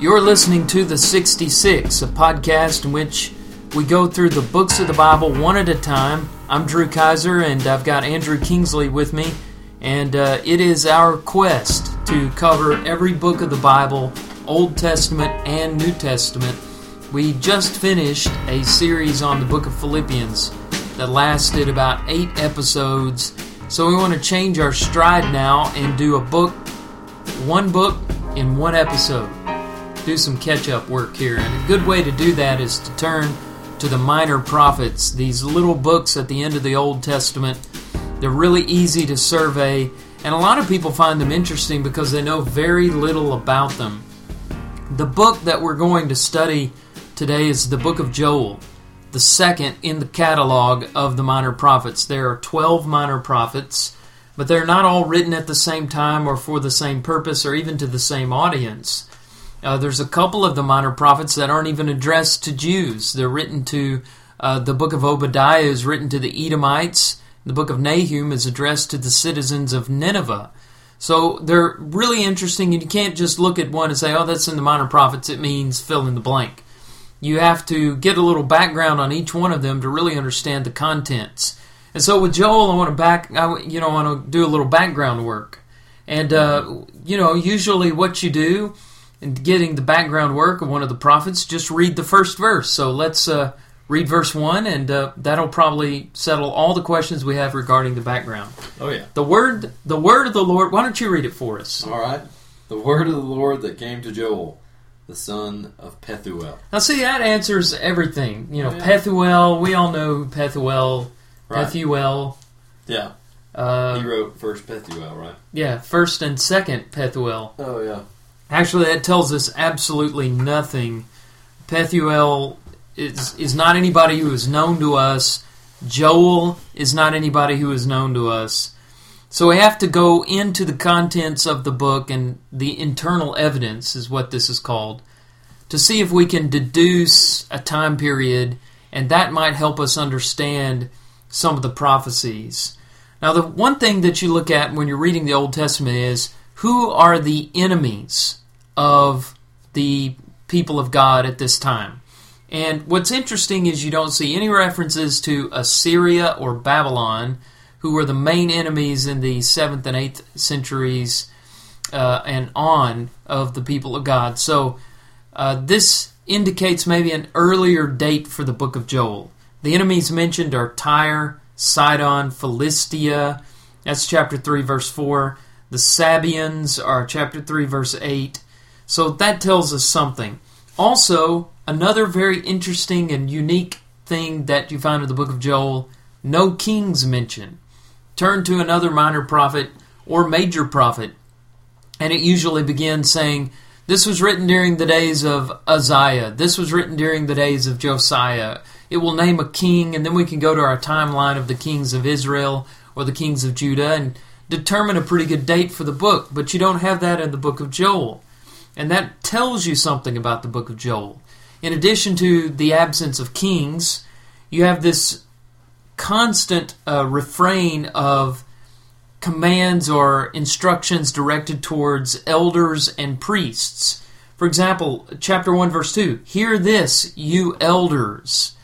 You're listening to The 66, a podcast in which we go through the books of the Bible one at a time. I'm Drew Kaiser, and I've got Andrew Kingsley with me, and uh, it is our quest to cover every book of the Bible, Old Testament and New Testament. We just finished a series on the book of Philippians that lasted about eight episodes, so we want to change our stride now and do a book, one book in one episode do some catch up work here. And a good way to do that is to turn to the minor prophets, these little books at the end of the Old Testament. They're really easy to survey, and a lot of people find them interesting because they know very little about them. The book that we're going to study today is the book of Joel, the second in the catalog of the minor prophets. There are 12 minor prophets, but they're not all written at the same time or for the same purpose or even to the same audience. Uh, there's a couple of the minor prophets that aren't even addressed to Jews. They're written to, uh, the book of Obadiah is written to the Edomites. The book of Nahum is addressed to the citizens of Nineveh. So they're really interesting, and you can't just look at one and say, oh, that's in the minor prophets. It means fill in the blank. You have to get a little background on each one of them to really understand the contents. And so with Joel, I want to back, I, you know, I want to do a little background work. And, uh, you know, usually what you do and getting the background work of one of the prophets, just read the first verse. So let's uh, read verse 1, and uh, that'll probably settle all the questions we have regarding the background. Oh, yeah. The word, the word of the Lord, why don't you read it for us? All right. The word of the Lord that came to Joel, the son of Pethuel. Now, see, that answers everything. You know, yeah. Pethuel, we all know Pethuel, Right. Pethuel. Yeah. Uh, he wrote First Pethuel, right? yeah, first and second Pethuel. Oh, yeah. Actually, that tells us absolutely nothing. Pethuel is is not anybody who is known to us. Joel is not anybody who is known to us. So we have to go into the contents of the book and the internal evidence is what this is called to see if we can deduce a time period and that might help us understand some of the prophecies. Now the one thing that you look at when you're reading the Old Testament is who are the enemies of the people of God at this time. And what's interesting is you don't see any references to Assyria or Babylon, who were the main enemies in the 7th and 8th centuries uh, and on of the people of God. So uh, this indicates maybe an earlier date for the book of Joel. The enemies mentioned are Tyre, Sidon, Philistia. That's chapter 3, verse 4. The Sabeans are chapter 3, verse 8. So that tells us something. Also, another very interesting and unique thing that you find in the book of Joel no kings mentioned. Turn to another minor prophet or major prophet, and it usually begins saying, This was written during the days of Uzziah. This was written during the days of Josiah. It will name a king, and then we can go to our timeline of the kings of Israel or the kings of Judah and determine a pretty good date for the book. But you don't have that in the book of Joel. And that tells you something about the book of Joel. In addition to the absence of kings, you have this constant uh, refrain of commands or instructions directed towards elders and priests. For example, chapter 1, verse 2 Hear this, you elders.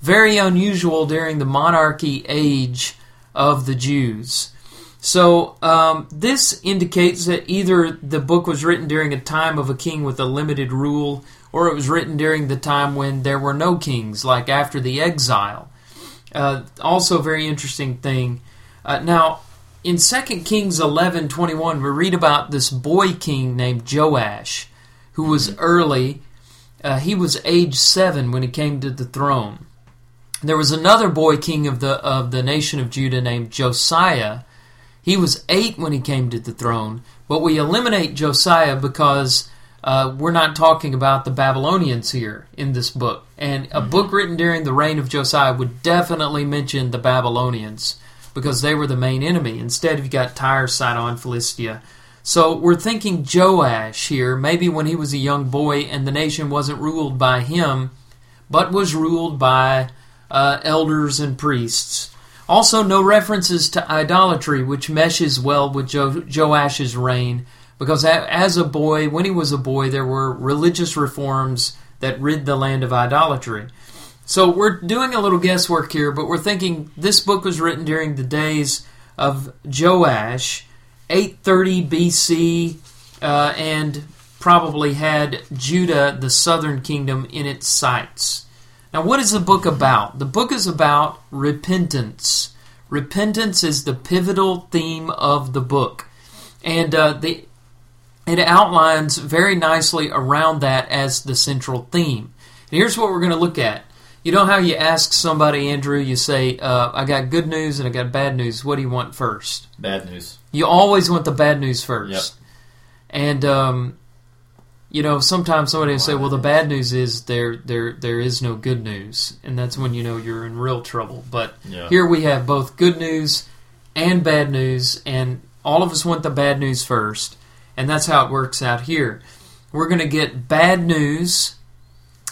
Very unusual during the monarchy age of the Jews. So, um, this indicates that either the book was written during a time of a king with a limited rule, or it was written during the time when there were no kings, like after the exile. Uh, also, a very interesting thing. Uh, now, in 2 Kings 11 21, we read about this boy king named Joash, who was early. Uh, he was age seven when he came to the throne. There was another boy king of the of the nation of Judah named Josiah. He was eight when he came to the throne, but we eliminate Josiah because uh, we're not talking about the Babylonians here in this book. And a book written during the reign of Josiah would definitely mention the Babylonians because they were the main enemy. Instead, you've got Tyre, Sidon, Philistia. So we're thinking Joash here, maybe when he was a young boy and the nation wasn't ruled by him, but was ruled by uh, elders and priests. Also, no references to idolatry, which meshes well with jo- Joash's reign because as a boy, when he was a boy, there were religious reforms that rid the land of idolatry. So we're doing a little guesswork here, but we're thinking this book was written during the days of Joash, 830 BC, uh, and probably had Judah, the southern kingdom, in its sights. Now, what is the book about? The book is about repentance. Repentance is the pivotal theme of the book, and uh, the it outlines very nicely around that as the central theme. And here's what we're going to look at. You know how you ask somebody, Andrew, you say, uh, I got good news and I got bad news. What do you want first? Bad news. You always want the bad news first. Yep. And, um, you know, sometimes somebody will say, well, the bad news is there, there, there is no good news. And that's when you know you're in real trouble. But Yeah. here we have both good news and bad news, and all of us want the bad news first, and that's how it works out here. We're going to get bad news,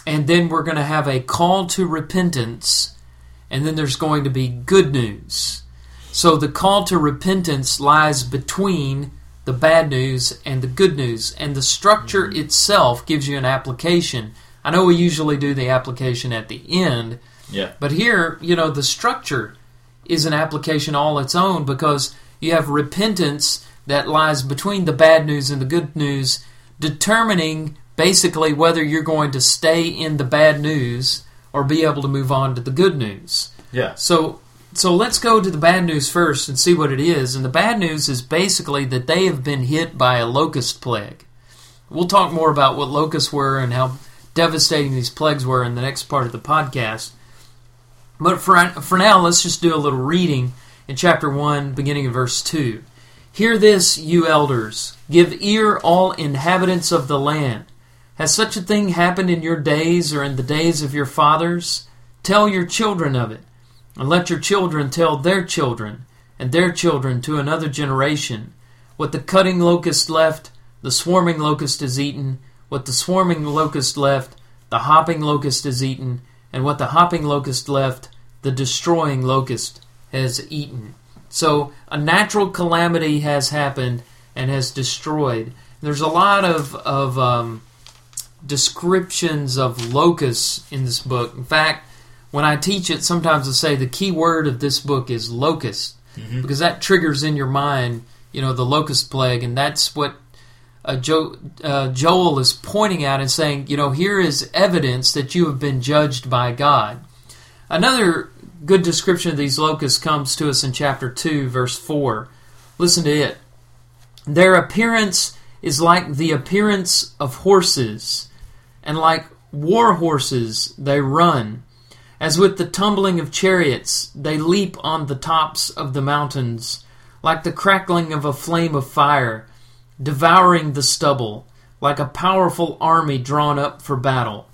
and then we're going to have a call to repentance, and then there's going to be good news. So the call to repentance lies between the bad news and the good news, and the structure mm-hmm. itself gives you an application. I know we usually do the application at the end, Yeah. but here, you know, the structure is an application all its own because you have repentance that lies between the bad news and the good news, determining basically whether you're going to stay in the bad news or be able to move on to the good news. Yeah. So so let's go to the bad news first and see what it is. And the bad news is basically that they have been hit by a locust plague. We'll talk more about what locusts were and how devastating these plagues were in the next part of the podcast. But for, for now, let's just do a little reading in chapter 1, beginning in verse 2. Hear this, you elders. Give ear, all inhabitants of the land. Has such a thing happened in your days or in the days of your fathers? Tell your children of it, and let your children tell their children, and their children to another generation. What the cutting locust left, the swarming locust has eaten. What the swarming locust left, the hopping locust has eaten. And what the hopping locust left, the destroying locust has eaten. So a natural calamity has happened and has destroyed. There's a lot of, of um, descriptions of locusts in this book. In fact, when I teach it, sometimes I say the key word of this book is locust because that triggers in your mind, you know, the locust plague, and that's what uh, jo- uh, Joel is pointing out and saying, you know, here is evidence that you have been judged by God. Another good description of these locusts comes to us in chapter 2, verse 4. Listen to it. Their appearance is like the appearance of horses, and like war horses they run. As with the tumbling of chariots, they leap on the tops of the mountains, like the crackling of a flame of fire, devouring the stubble, like a powerful army drawn up for battle.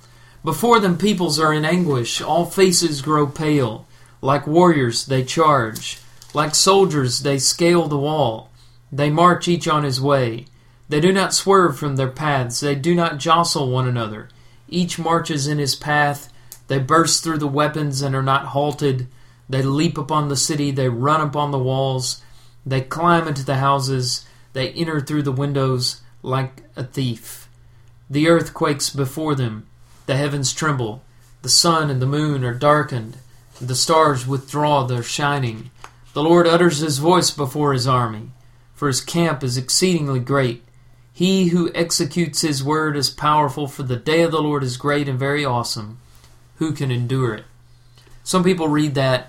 Before them, peoples are in anguish, all faces grow pale. Like warriors, they charge. Like soldiers, they scale the wall. They march each on his way. They do not swerve from their paths, they do not jostle one another. Each marches in his path. They burst through the weapons and are not halted. They leap upon the city, they run upon the walls. They climb into the houses, they enter through the windows like a thief. The earth quakes before them, the heavens tremble, the sun and the moon are darkened, the stars withdraw their shining. The Lord utters his voice before his army, for his camp is exceedingly great. He who executes his word is powerful, for the day of the Lord is great and very awesome. Who can endure it? Some people read that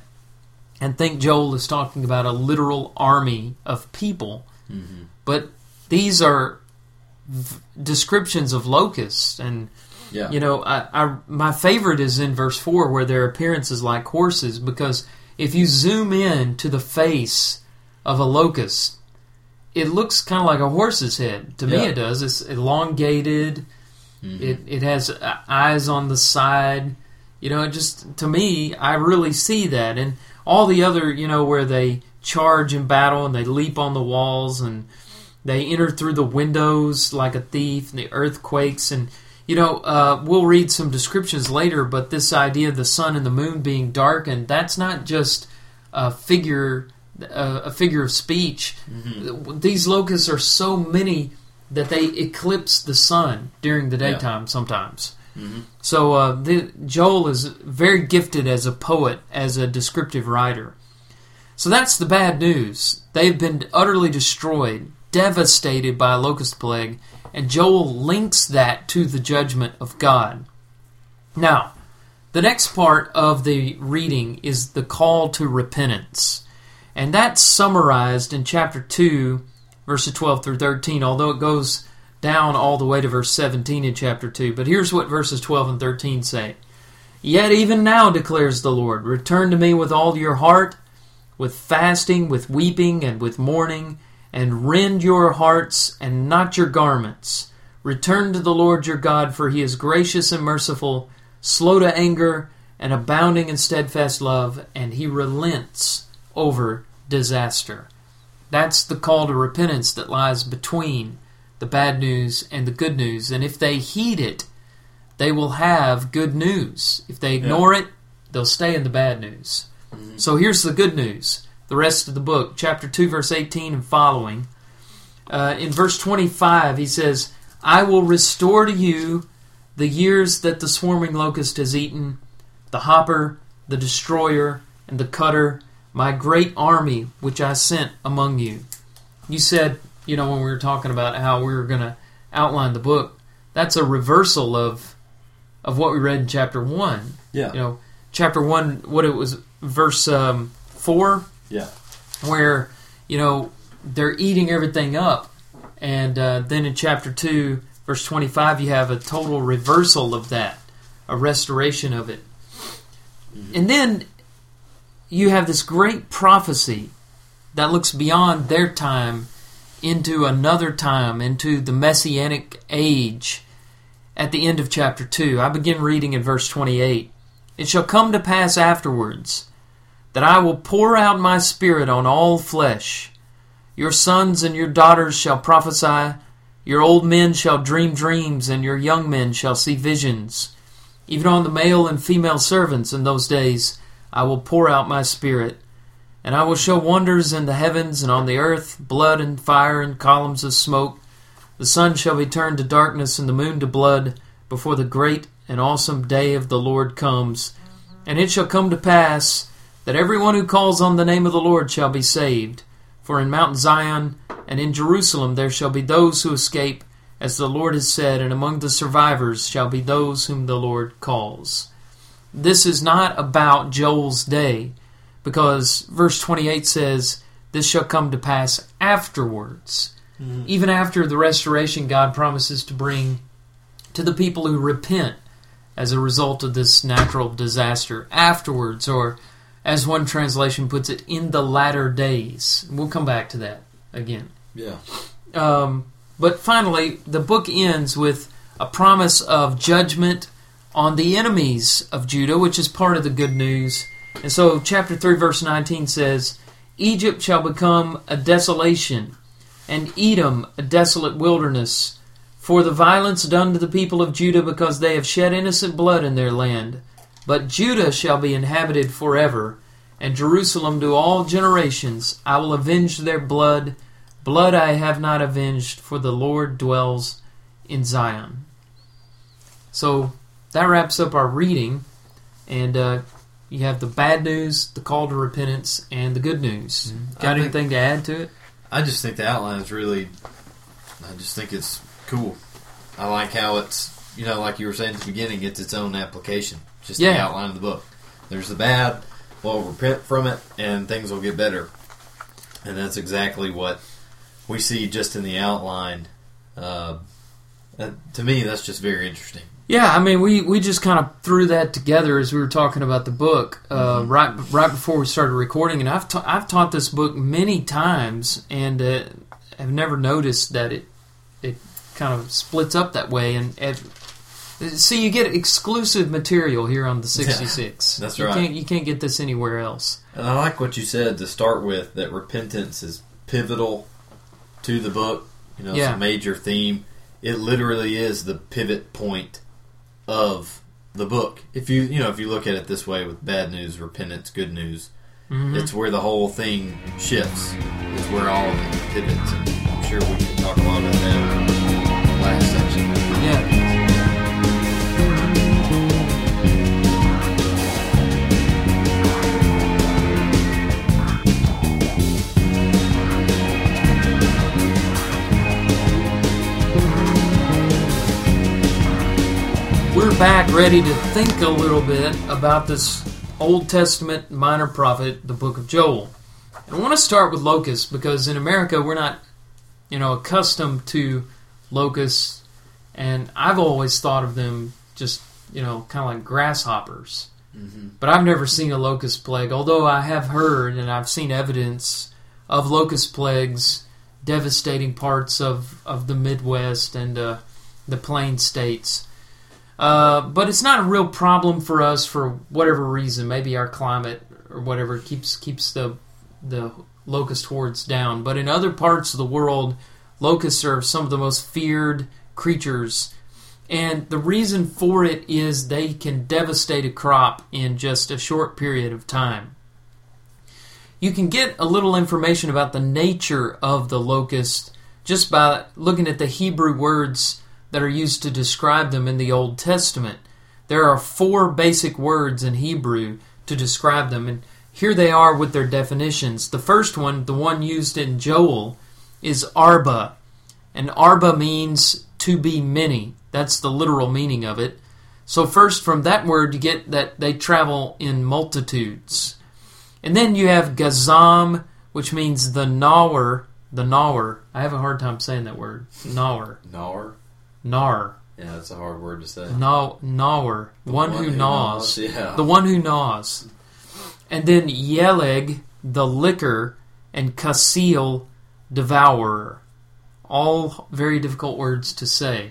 and think Joel is talking about a literal army of people, but these are v- descriptions of locusts and Yeah. you know, I, I my favorite is in verse four where their appearance is like horses because if you zoom in to the face of a locust, it looks kind of like a horse's head. To me, it does. It's elongated. It it has uh, eyes on the side. You know, just to me, I really see that, and all the other, you know, where they charge in battle and they leap on the walls and they enter through the windows like a thief, and the earthquakes, and you know, uh, we'll read some descriptions later. But this idea of the sun and the moon being darkened, that's not just a figure, a, figure of speech. These locusts are so many that they eclipse the sun during the Yeah. daytime sometimes. Mhm. So uh, the, Joel is very gifted as a poet, as a descriptive writer. So that's the bad news. They've been utterly destroyed, devastated by a locust plague, and Joel links that to the judgment of God. Now, the next part of the reading is the call to repentance. And that's summarized in chapter 2, verses 12 through 13, although it goes down all the way to verse 17 in chapter 2. But here's what verses 12 and 13 say Yet even now, declares the Lord, return to me with all your heart, with fasting, with weeping, and with mourning, and rend your hearts and not your garments. Return to the Lord your God, for he is gracious and merciful, slow to anger, and abounding in steadfast love, and he relents over disaster. That's the call to repentance that lies between the bad news and the good news. And if they heed it, they will have good news. If they ignore it, they'll stay in the bad news. So here's the good news. The rest of the book, chapter 2, verse 18 and following. Uh, in verse 25, he says, I will restore to you the years that the swarming locust has eaten, the hopper, the destroyer, and the cutter, my great army which I sent among you. You said, you know, when we were talking about how we were going to outline the book, that's a reversal of of what we read in chapter 1. Yeah. You know, chapter 1, what it was, verse um, 4, Yeah. where, you know, they're eating everything up. And uh, then in chapter 2, verse 25, you have a total reversal of that, a restoration of it. And then you have this great prophecy that looks beyond their time into another time, into the messianic age at the end of chapter 2. I begin reading in verse 28. It shall come to pass afterwards that I will pour out my spirit on all flesh. Your sons and your daughters shall prophesy, your old men shall dream dreams, and your young men shall see visions. Even on the male and female servants in those days I will pour out my spirit. And I will show wonders in the heavens and on the earth, blood and fire and columns of smoke. The sun shall be turned to darkness and the moon to blood before the great and awesome day of the Lord comes. And it shall come to pass that everyone who calls on the name of the Lord shall be saved. For in Mount Zion and in Jerusalem there shall be those who escape, as the Lord has said, and among the survivors shall be those whom the Lord calls. This is not about Joel's day, because verse 28 says, This shall come to pass afterwards. Even after the restoration God promises to bring to the people who repent as a result of this natural disaster. Afterwards, or as one translation puts it, in the latter days. We'll come back to that again. Yeah. Um, but finally, the book ends with a promise of judgment on the enemies of Judah, which is part of the good news. And so, chapter 3, verse 19 says, Egypt shall become a desolation, and Edom a desolate wilderness, for the violence done to the people of Judah, because they have shed innocent blood in their land. But Judah shall be inhabited forever, and Jerusalem to all generations. I will avenge their blood. Blood I have not avenged, for the Lord dwells in Zion. So that wraps up our reading, and uh, you have the bad news, the call to repentance, and the good news. Mm-hmm. I Got think- anything to add to it? I just think the outline is really. I just think it's cool. I like how it's you know like you were saying at the beginning, it's its own application. Just the outline of the book. There's the bad. Well, repent from it, and things will get better. And that's exactly what we see just in the outline. Uh, to me, that's just very interesting. Yeah, I mean, we, we just kind of threw that together as we were talking about the book uh, right right before we started recording, and I've ta- I've taught this book many times, and uh, have never noticed that it it kind of splits up that way. And, and see, you get exclusive material here on the sixty six. that's you right. Can't, you can't get this anywhere else. And I like what you said to start with that repentance is pivotal to the book. You know, Yeah. it's a major theme. It literally is the pivot point of the book. If you you know if you look at it this way with bad news, repentance, good news, Mhm. it's where the whole thing shifts. It's where all of it pivots. And I'm sure we can talk a lot about that last back ready to think a little bit about this Old Testament minor prophet, the book of Joel. And I want to start with locusts because in America we're not, you know, accustomed to locusts, and I've always thought of them just, you know, kind of like grasshoppers. Mm-hmm. But I've never seen a locust plague, although I have heard and I've seen evidence of locust plagues devastating parts of, of the Midwest and uh, the plain states. Uh, but it's not a real problem for us for whatever reason. Maybe our climate or whatever keeps keeps the the locust hordes down. But in other parts of the world, locusts are some of the most feared creatures. And the reason for it is they can devastate a crop in just a short period of time. You can get a little information about the nature of the locust just by looking at the Hebrew words that are used to describe them in the Old Testament. There are four basic words in Hebrew to describe them, and here they are with their definitions. The first one, the one used in Joel, is arba, and arba means to be many. That's the literal meaning of it. So, first, from that word, you get that they travel in multitudes. And then you have gazam, which means the gnawer. The gnawer. I have a hard time saying that word. Gnawer. Gnawer. Gnar. Yeah, that's a hard word to say. Gnaw, gnawer. The One, who, gnaws. Yeah. The one who gnaws. And then yeleg, the licker, and kasil, devourer. All very difficult words to say.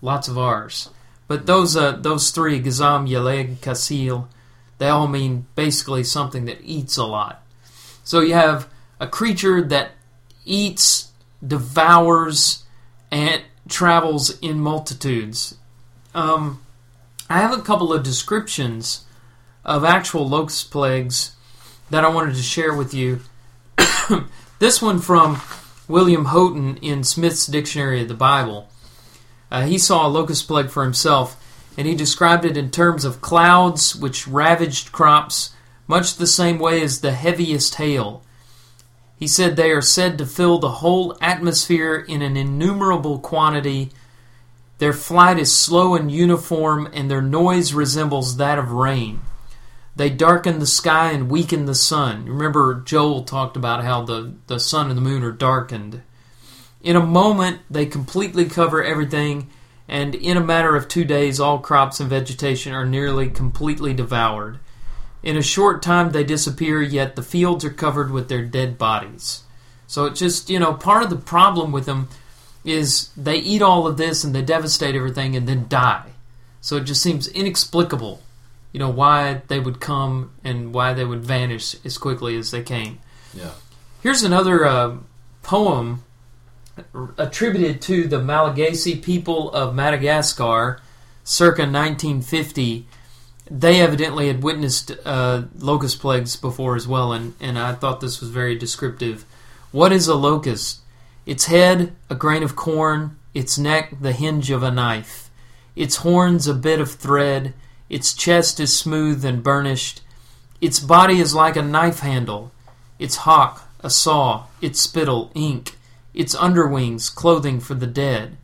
Lots of R's. But those uh, those three, gazam, yeleg, kasil, they all mean basically something that eats a lot. So you have a creature that eats, devours, and travels in multitudes. Um, I have a couple of descriptions of actual locust plagues that I wanted to share with you. this one from William Houghton in Smith's Dictionary of the Bible. Uh, he saw a locust plague for himself, and he described it in terms of clouds which ravaged crops, much the same way as the heaviest hail. He said they are said to fill the whole atmosphere in an innumerable quantity. Their flight is slow and uniform, and their noise resembles that of rain. They darken the sky and weaken the sun. Remember, Joel talked about how the, the sun and the moon are darkened. In a moment, they completely cover everything, and in a matter of two days, all crops and vegetation are nearly completely devoured. In a short time, they disappear, yet the fields are covered with their dead bodies. So it's just, you know, part of the problem with them is they eat all of this and they devastate everything and then die. So it just seems inexplicable, you know, why they would come and why they would vanish as quickly as they came. Yeah. Here's another uh, poem attributed to the Malagasy people of Madagascar circa 1950 they evidently had witnessed uh, locust plagues before as well, and, and I thought this was very descriptive. What is a locust? Its head, a grain of corn, its neck, the hinge of a knife, its horns, a bit of thread, its chest is smooth and burnished, its body is like a knife handle, its hock, a saw, its spittle, ink, its underwings, clothing for the dead.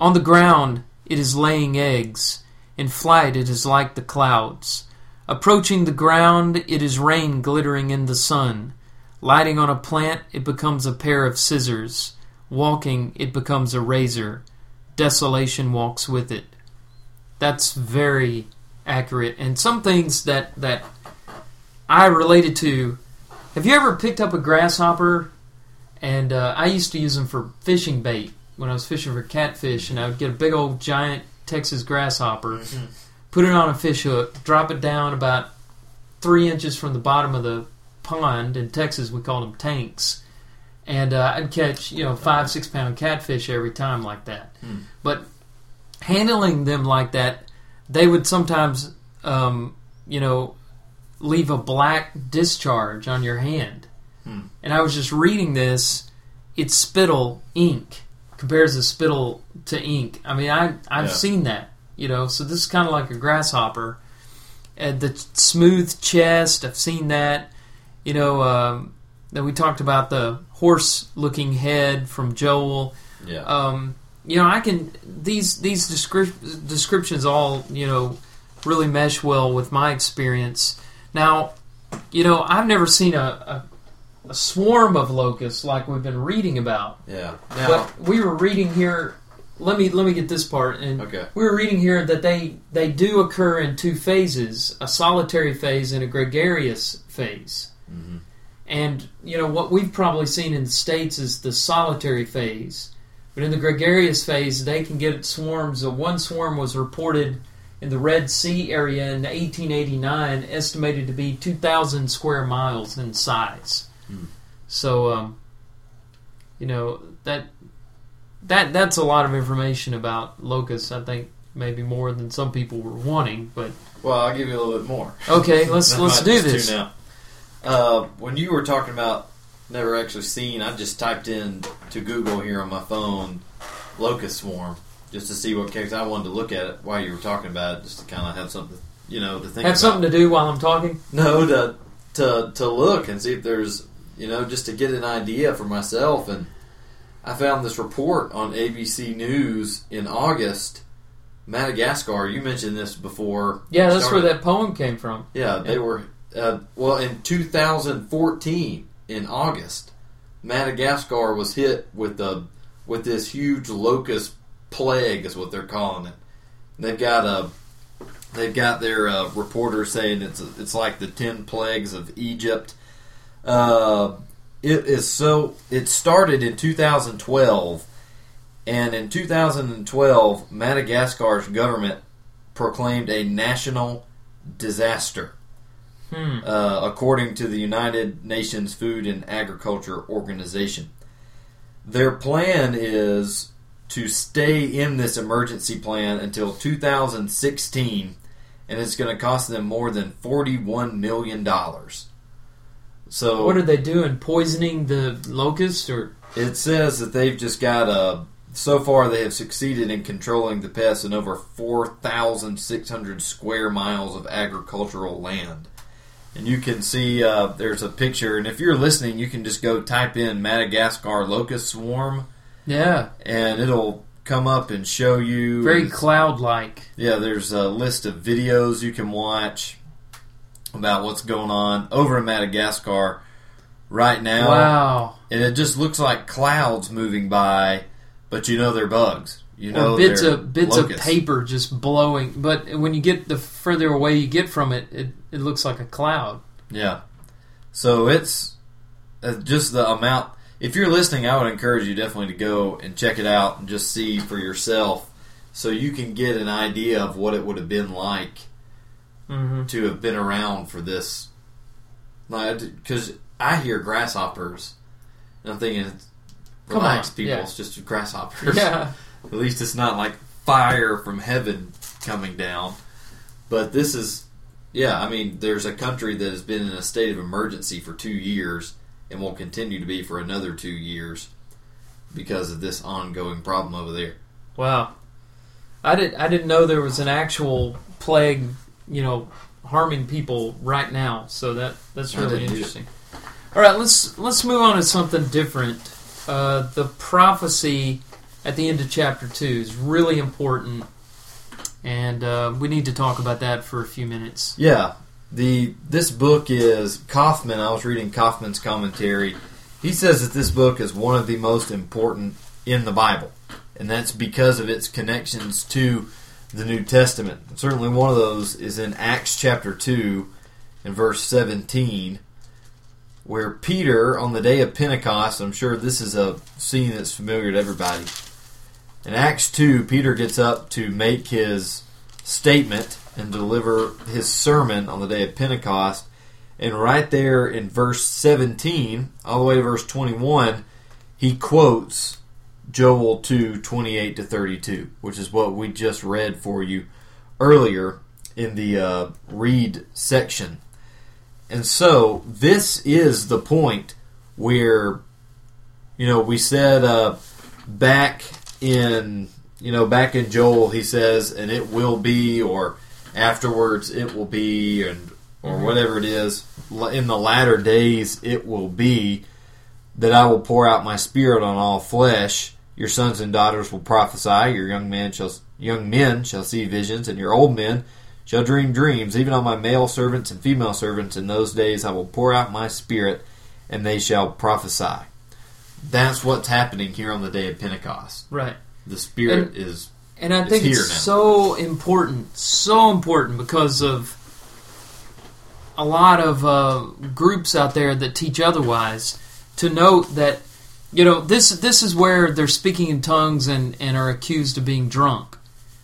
On the ground, it is laying eggs. In flight, it is like the clouds. Approaching the ground, it is rain glittering in the sun. Lighting on a plant, it becomes a pair of scissors. Walking, it becomes a razor. Desolation walks with it. That's very accurate. And some things that, that I related to. Have you ever picked up a grasshopper? And uh, I used to use them for fishing bait when I was fishing for catfish, and I would get a big old giant Texas grasshopper, Mm-hmm. put it on a fish hook, drop it down about three inches from the bottom of the pond. In Texas, we call them tanks, and uh, I'd catch you know five six pound catfish every time like that. Hmm. But handling them like that, they would sometimes um, you know leave a black discharge on your hand. Hmm. And I was just reading this. It's spittle ink. Compares the spittle to ink. I mean, I I've Yeah. seen that. You know, so this is kind of like a grasshopper. And the smooth chest, I've seen that. You know, um, then we talked about the horse-looking head from Joel. Yeah. Um, you know, I can these these descrip- descriptions all you know really mesh well with my experience. Now, you know, I've never seen a, a, a swarm of locusts like we've been reading about. yeah. Now, But we were reading here. Let me let me get this part. And okay. we were reading here that they they do occur in two phases: a solitary phase and a gregarious phase. hmm And you know what we've probably seen in the states is the solitary phase, but in the gregarious phase, they can get swarms. One swarm was reported in the Red Sea area in 1889, estimated to be 2,000 square miles in size. Hmm. So, um, you know that that that's a lot of information about locusts. I think maybe more than some people were wanting, but Well, I'll give you a little bit more. okay, let's let's do this. now. Uh, when you were talking about never actually seen, I just typed in to Google here on my phone locust swarm just to see what case I wanted to look at it while you were talking about it, just to kind of have something, you know, to think. Have about. something to do while I'm talking. No, to to to look and see if there's you know just to get an idea for myself. And I found this report on ABC News in August. Madagascar, you mentioned this before. Yeah, that's Started- where that poem came from. Yeah, they Yeah. were. Uh, well, in 2014, in August, Madagascar was hit with a with this huge locust plague, is what they're calling it. They've got a they've got their uh, reporter saying it's it's like the ten plagues of Egypt. Uh, it is so. It started in 2012, and in 2012, Madagascar's government proclaimed a national disaster, Hmm. uh, according to the United Nations Food and Agriculture Organization. Their plan is to stay in this emergency plan until 2016, and it's going to cost them more than 41 million dollars. So What are they doing? Poisoning the locusts, or it says that they've just got a. So far, they have succeeded in controlling the pests in over 4,600 square miles of agricultural land. And you can see uh, there's a picture, and if you're listening, you can just go type in Madagascar locust swarm, yeah, and it'll come up and show you. very cloud-like. yeah, there's a list of videos you can watch about what's going on over in Madagascar right now Wow. and it just looks like clouds moving by, but you know they're bugs. You know or bits of bits locusts. of paper just blowing. But when you get the further away you get from it, it, it looks like a cloud. Yeah, so it's uh, just the amount. If you're listening, I would encourage you definitely to go and check it out and just see for yourself, so you can get an idea of what it would have been like Mm-hmm. to have been around for this. Because I hear grasshoppers, and I'm thinking, relax, people, yeah. it's just grasshoppers. Yeah. At least it's not like fire from heaven coming down. But this is, yeah, I mean, there's a country that has been in a state of emergency for two years and will continue to be for another two years because of this ongoing problem over there. Wow. I did I didn't know there was an actual plague, you know, harming people right now. So that that's really interesting. All right, let's let's move on to something different. Uh, the prophecy at the end of chapter two is really important, and uh, we need to talk about that for a few minutes. Yeah, the this book is Coffman. I was reading Coffman's commentary. He says that this book is one of the most important in the Bible, and that's because of its connections to the New Testament. Certainly, one of those is in Acts chapter two, and verse seventeen, where Peter, on the day of Pentecost, I'm sure this is a scene that's familiar to everybody. In Acts 2, Peter gets up to make his statement and deliver his sermon on the day of Pentecost. And right there in verse 17, all the way to verse 21, he quotes Joel 2 28 to 32, which is what we just read for you earlier in the uh, read section. And so this is the point where, you know, we said uh, back in you know back in Joel he says and it will be or afterwards it will be and or Mhm. whatever it is in the latter days it will be that I will pour out my spirit on all flesh your sons and daughters will prophesy your young men shall young men shall see visions and your old men shall dream dreams even on my male servants and female servants in those days I will pour out my spirit and they shall prophesy that's what's happening here on the day of Pentecost Right. the spirit And- is And I It's think it's now. so important, so important because of a lot of uh, groups out there that teach otherwise. To note that, you know, this this is where they're speaking in tongues and, and are accused of being drunk.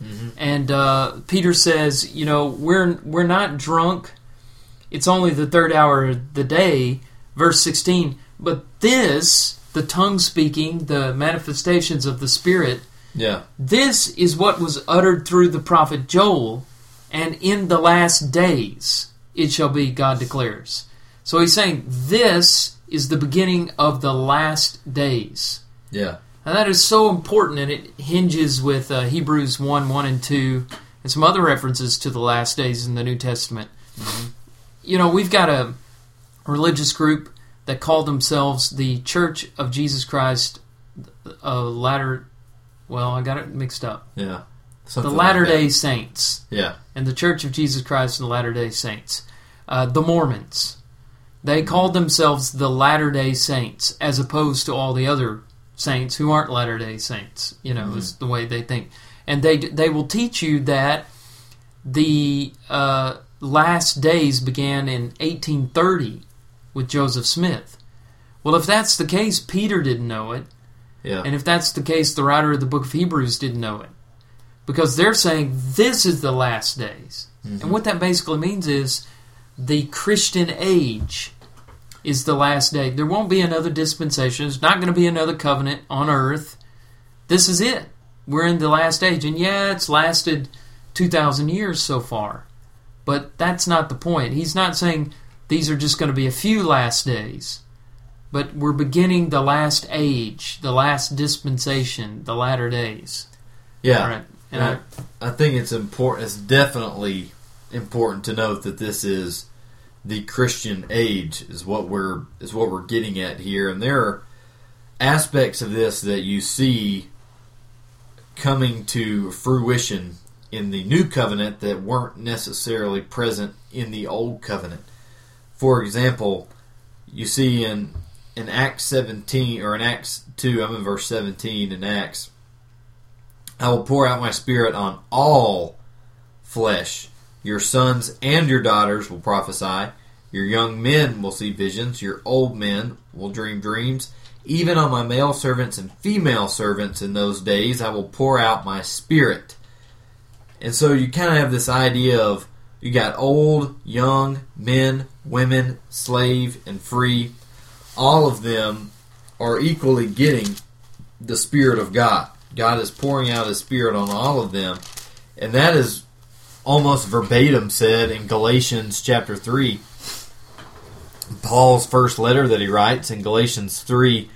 Mhm. And uh, Peter says, you know, we're we're not drunk. It's only the third hour of the day, verse sixteen. But this, the tongue speaking, the manifestations of the Spirit, yeah this is what was uttered through the prophet Joel, and in the last days it shall be, God declares. So he's saying this is the beginning of the last days. yeah And that is so important, and it hinges with uh, Hebrews 1 1 and 2, and some other references to the last days in the New Testament. You know, we've got a religious group that call themselves the Church of Jesus Christ, uh, latter. Well, I got it mixed up. yeah The Something like Latter that. day Saints yeah and the Church of Jesus Christ and the Latter day Saints. Uh, the Mormons. They called themselves the Latter day Saints as opposed to all the other saints who aren't Latter day Saints, you know, is the way they think. And they, they will teach you that the uh, last days began in 1830 with Joseph Smith. Well, if that's the case, Peter didn't know it. yeah And if that's the case, the writer of the book of Hebrews didn't know it. Because they're saying this is the last days. And what that basically means is the Christian age is the last day. There won't be another dispensation. There's not going to be another covenant on earth. This is it. We're in the last age. And yeah, it's lasted 2,000 years so far. But that's not the point. He's not saying these are just going to be a few last days but we're beginning the last age, the last dispensation, the latter days. yeah All right. And I, I think it's important. It's definitely important to note that this is the Christian age is what we're is what we're getting at here, and there are aspects of this that you see coming to fruition in the new covenant that weren't necessarily present in the old covenant. For example, you see in in Acts 17 or in Acts 2, I'm in verse 17 in Acts. I will pour out my spirit on all flesh. Your sons and your daughters will prophesy. Your young men will see visions. Your old men will dream dreams. Even on my male servants and female servants in those days, I will pour out my spirit. And so you kind of have this idea of you got old, young, men, women, slave, and free. All of them are equally getting the Spirit of God. God is pouring out His Spirit on all of them. And that is almost verbatim said in Galatians chapter 3. Paul's first letter that he writes in Galatians 3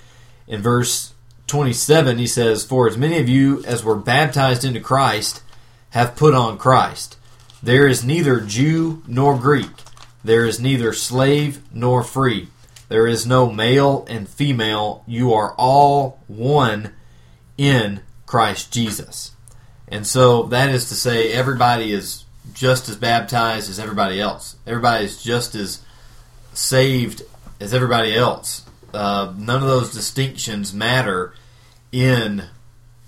in verse 27, he says, For as many of you as were baptized into Christ have put on Christ. There is neither Jew nor Greek. There is neither slave nor free. There is no male and female. You are all one in Christ Jesus. And so that is to say, everybody is just as baptized as everybody else. Everybody is just as saved as everybody else. Uh, none of those distinctions matter in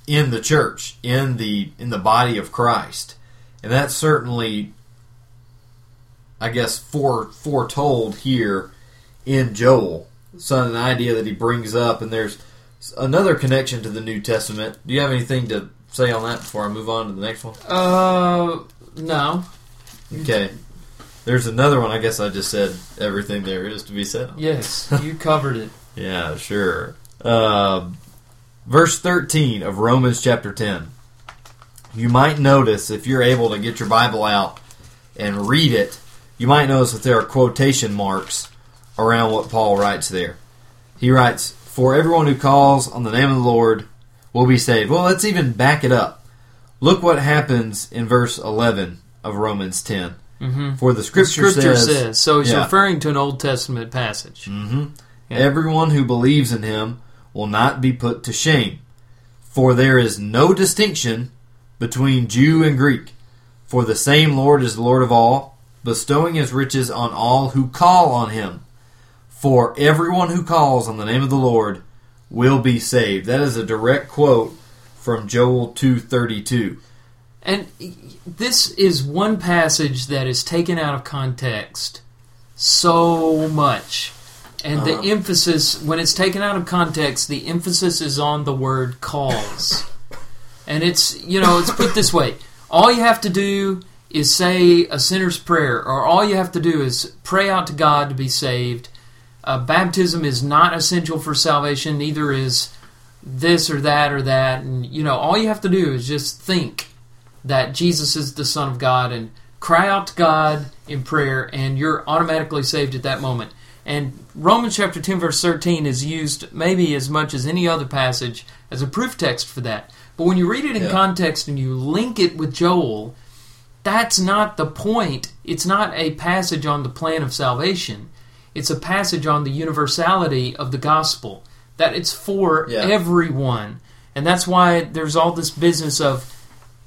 in the church, in the in the body of Christ, and that's certainly, I guess, fore, foretold here in Joel. So an idea that he brings up, and there's another connection to the New Testament. Do you have anything to say on that before I move on to the next one? uh, no. Okay. There's another one. I guess I just said everything there is to be said. on. Yes, you covered it. Yeah, sure. Uh, verse 13 of Romans chapter 10. You might notice, if you're able to get your Bible out and read it, you might notice that there are quotation marks around what Paul writes there. He writes, For everyone who calls on the name of the Lord will be saved. Well, let's even back it up. Look what happens in verse 11 of Romans 10. Mm-hmm. For the The scripture, scripture says, says, so he's Yeah. referring to an Old Testament passage. hmm Yeah. Everyone who believes in him will not be put to shame. For there is no distinction between Jew and Greek. For the same Lord is the Lord of all, bestowing his riches on all who call on him. For everyone who calls on the name of the Lord will be saved. That is a direct quote from Joel 2:32. And this is one passage that is taken out of context so much. And Uh-huh. the emphasis, when it's taken out of context, the emphasis is on the word calls. and it's, you know, it's put this way all you have to do is say a sinner's prayer, or all you have to do is pray out to God to be saved. Uh, baptism is not essential for salvation, neither is this or that or that. And, you know, all you have to do is just think that Jesus is the Son of God and cry out to God in prayer, and you're automatically saved at that moment. And Romans chapter 10, verse 13 is used maybe as much as any other passage as a proof text for that. But when you read it in Yeah. context and you link it with Joel, that's not the point. It's not a passage on the plan of salvation. It's a passage on the universality of the gospel. That it's for Yeah. everyone. And that's why there's all this business of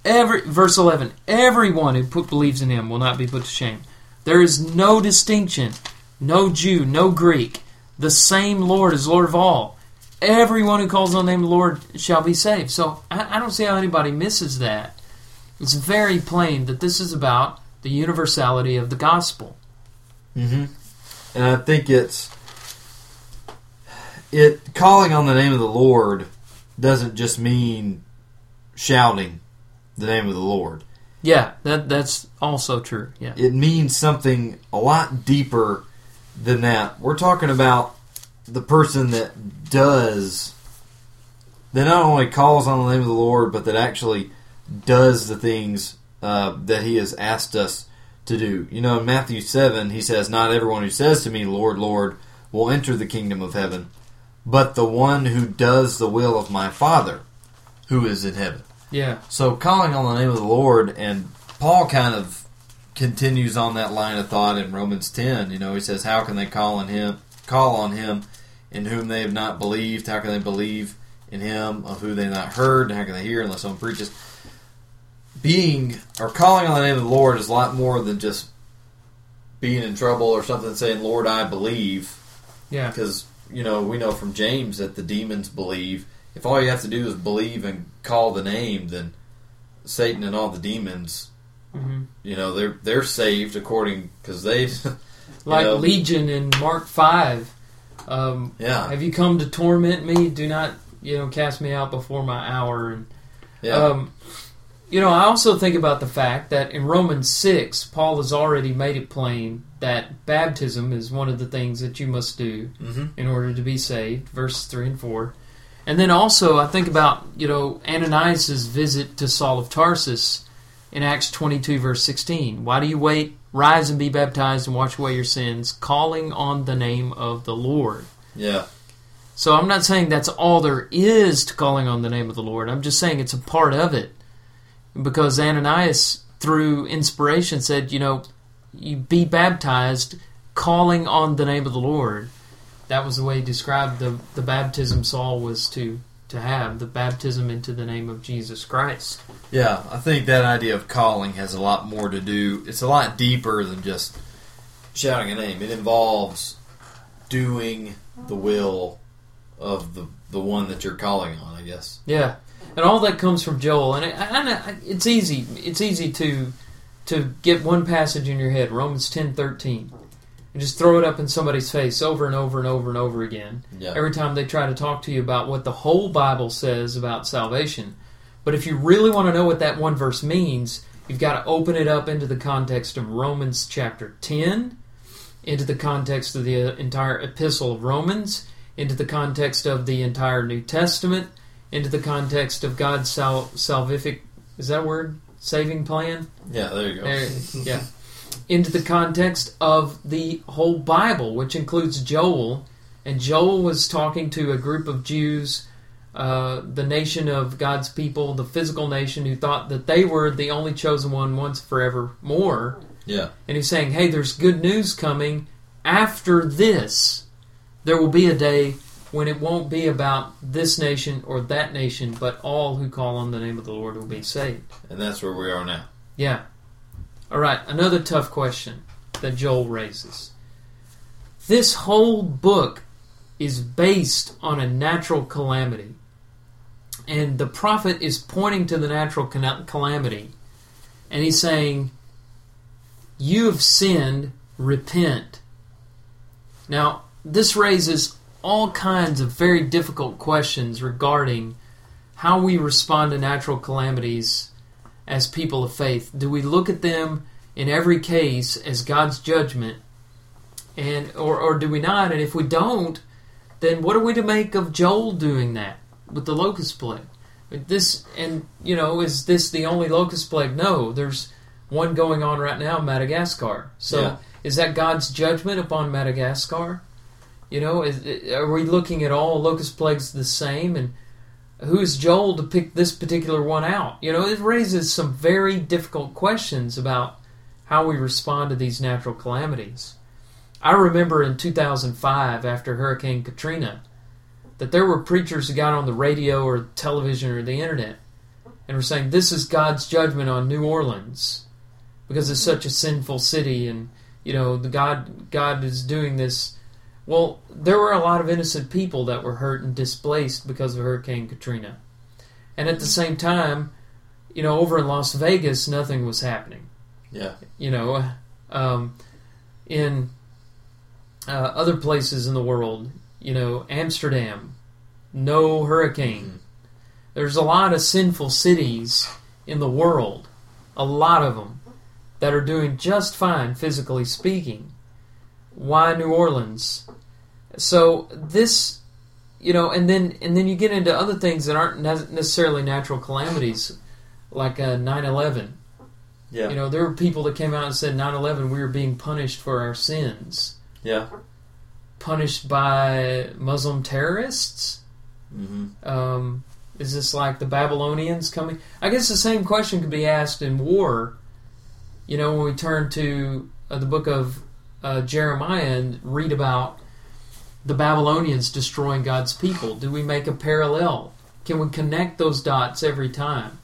every verse 11 everyone who put, believes in him will not be put to shame there is no distinction no jew no greek the same lord is lord of all everyone who calls on the name of the lord shall be saved so I, I don't see how anybody misses that it's very plain that this is about the universality of the gospel Mm-hmm. And I think it's it calling on the name of the Lord doesn't just mean shouting the name of the Lord. yeah that that's also true yeah It means something a lot deeper than that. We're talking about the person that does that not only calls on the name of the Lord, but that actually does the things uh, that He has asked us to do. You know, in Matthew seven, He says, "Not everyone who says to me, Lord, Lord, will enter the kingdom of heaven, but the one who does the will of my Father, who is in heaven." yeah So calling on the name of the Lord, and Paul kind of continues on that line of thought in Romans ten. You know, he says, "How can they call on him? Call on him in whom they have not believed? How can they believe in him of who they have not heard? How can they hear unless someone preaches?" Being or calling on the name of the Lord is a lot more than just being in trouble or something saying, "Lord, I believe." yeah Because you know we know from James that the demons believe. If all you have to do is believe and call the name, then Satan and all the demons, hmm you know, they're they're saved according because they, like know. legion in mark 5 um, yeah, Have you come to torment me? Do not, you know, cast me out before my hour. And yeah, um, you know, I also think about the fact that in Romans six, Paul has already made it plain that baptism is one of the things that you must do hmm in order to be saved. Verses three and four. And then also, I think about you know Ananias' visit to Saul of Tarsus in Acts twenty-two, verse sixteen. Why do you wait? Rise and be baptized and wash away your sins, calling on the name of the Lord. yeah, So I'm not saying that's all there is to calling on the name of the Lord. I'm just saying it's a part of it. Because Ananias, through inspiration, said, you know, you be baptized calling on the name of the Lord. That was the way he described the, the baptism Saul was to, to have, the baptism into the name of Jesus Christ. yeah. I think that idea of calling has a lot more to do. It's a lot deeper than just shouting a name. It involves doing the will of the the one that you're calling on. I guess. Yeah, and all that comes from Joel, and it, I, I, it's easy. It's easy to to get one passage in your head, Romans ten thirteen, and just throw it up in somebody's face over and over and over and over again. Yeah. Every time they try to talk to you about what the whole Bible says about salvation, but if you really want to know what that one verse means, you've got to open it up into the context of Romans chapter ten, into the context of the entire epistle of Romans, into the context of the entire New Testament, into the context of God's sal- salvific is that word saving plan? Yeah. There you go. There- yeah. Into the context of the whole Bible, which includes Joel, and Joel was talking to a group of Jews uh, the nation of God's people, the physical nation, who thought that they were the only chosen one once forevermore. Yeah. And he's saying, hey, there's good news coming. After this, there will be a day when it won't be about this nation or that nation, but all who call on the name of the Lord will be saved. And that's where we are now. Yeah. All right, another tough question that Joel raises. This whole book is based on a natural calamity. And the prophet is pointing to the natural calamity. And he's saying, You have sinned, repent. Now, this raises all kinds of very difficult questions regarding how we respond to natural calamities as people of faith. Do we look at them in every case as God's judgment, and or, or do we not? And if we don't, then what are we to make of Joel doing that with the locust plague? This and you know is this the only locust plague? No, there's one going on right now in Madagascar. So Yeah. is that God's judgment upon Madagascar? You know, is, are we looking at all locust plagues the same? And who's Joel to pick this particular one out? You know, it raises some very difficult questions about how we respond to these natural calamities. I remember in 2005, after Hurricane Katrina, that there were preachers who got on the radio or television or the internet and were saying, This is God's judgment on New Orleans because it's such a sinful city and, you know, the God, God is doing this. Well, there were a lot of innocent people that were hurt and displaced because of Hurricane Katrina. And at the same time, you know, over in Las Vegas, nothing was happening Yeah. you know, um, in uh, other places in the world, you know, Amsterdam, no hurricane. There's a lot of sinful cities in the world, a lot of them, that are doing just fine, physically speaking. Why New Orleans? So this, you know, and then and then you get into other things that aren't necessarily natural calamities, like uh, 9/11. Yeah. You know, there were people that came out and said 9 11, we were being punished for our sins. yeah. Punished by Muslim terrorists? hmm Um, is this like the Babylonians coming? I guess the same question could be asked in war. You know, when we turn to uh, the book of uh, Jeremiah and read about the Babylonians destroying God's people, do we make a parallel? Can we connect those dots every time?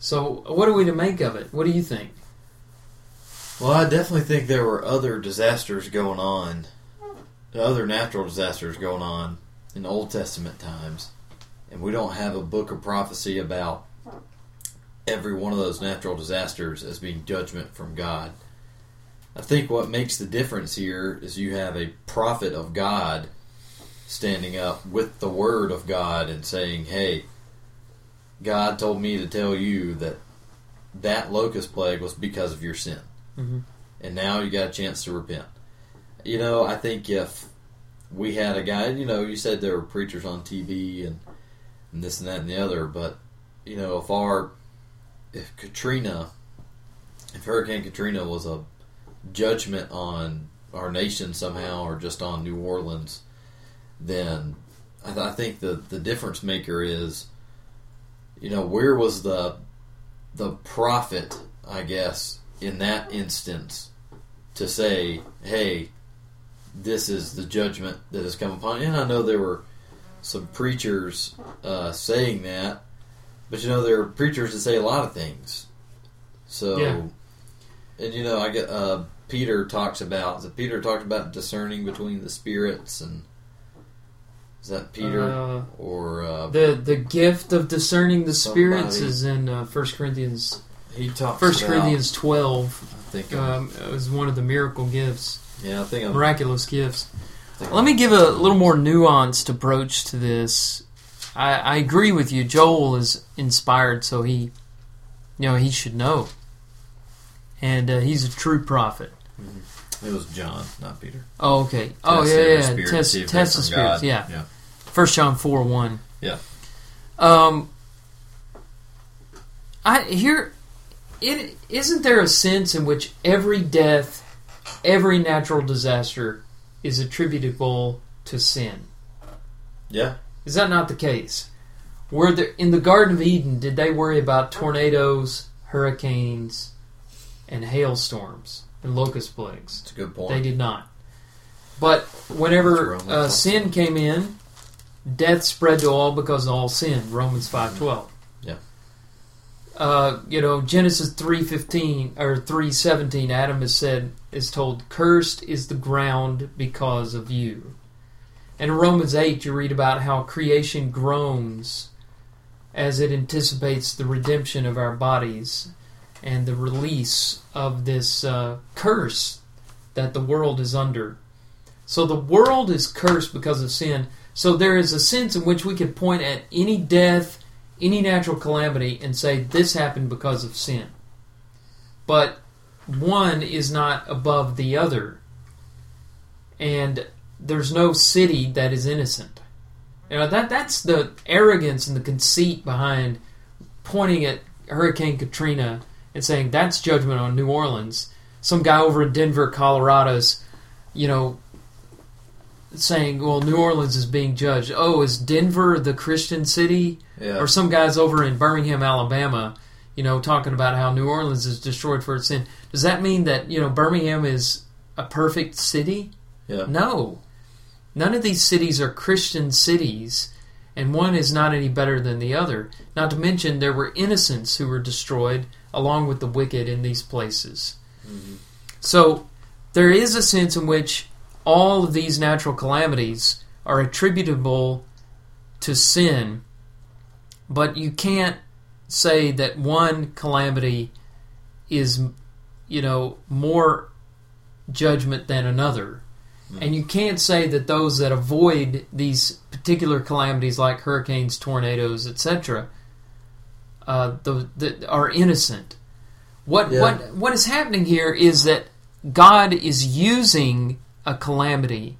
So, what are we to make of it? What do you think? Well, I definitely think there were other disasters going on, other natural disasters going on in Old Testament times, and we don't have a book of prophecy about every one of those natural disasters as being judgment from God. I think what makes the difference here is you have a prophet of God standing up with the word of God and saying, "Hey, God told me to tell you that that locust plague was because of your sin." Mhm. and now you got a chance to repent. You know, I think if we had a guy, you know, you said there were preachers on TV and, and this and that and the other, but you know, if our if Katrina, if Hurricane Katrina was a judgment on our nation somehow or just on New Orleans, then I, th- I think the the difference maker is, you know, where was the the prophet, I guess, in that instance to say, hey, this is the judgment that has come upon you. And I know there were some preachers uh, saying that, but you know, there are preachers that say a lot of things. So, Yeah. and you know, I get uh, Peter talks about, is it Peter talked about discerning between the spirits and is that Peter Uh, or uh, the the gift of discerning the spirits Somebody- is in uh, 1 Corinthians he talks First about, Corinthians 12 I think I'm- um, is one of the miracle gifts, yeah, I think I'm, miraculous gifts. Think Let me give a little more nuanced approach to this. I, I agree with you. Joel is inspired, so he, you know, he should know, and uh, he's a true prophet. It was John, not Peter. Oh, okay. Oh, Test yeah, every yeah. spirit, Test, see if they're test the spirits. Yeah. yeah. First John four one. Yeah. Um. I here, it isn't there a sense in which every death, every natural disaster, is attributable to sin. Yeah. Is that not the case? Were there in the Garden of Eden? Did they worry about tornadoes, hurricanes, and hailstorms and locust plagues? That's a good point. They did not. But whenever uh, sin came in, death spread to all because of all sin. Romans five twelve. Yeah. Uh, you know Genesis three fifteen or three seventeen. Adam is said is told, "Cursed is the ground because of you." And in Romans eight, you read about how creation groans as it anticipates the redemption of our bodies and the release of this uh, curse that the world is under. So the world is cursed because of sin. So there is a sense in which we can point at any death, any natural calamity, and say this happened because of sin. But one is not above the other. And there's no city that is innocent. You know, that that's the arrogance and the conceit behind pointing at Hurricane Katrina and saying that's judgment on New Orleans. Some guy over in Denver, Colorado's, you know, saying, well, New Orleans is being judged. Oh, is Denver the Christian city? Yeah. Or some guys over in Birmingham, Alabama, you know, talking about how New Orleans is destroyed for its sin. Does that mean that, you know, Birmingham is a perfect city? yeah. No. None of these cities are Christian cities, and one is not any better than the other. Not to mention, there were innocents who were destroyed along with the wicked in these places. Mm-hmm. So, there is a sense in which all of these natural calamities are attributable to sin, but you can't say that one calamity is, you know, more judgment than another. Mm-hmm. And you can't say that those that avoid these particular calamities, like hurricanes, tornadoes, etc., uh, the, the, are innocent. What Yeah. what what is happening here is that God is using a calamity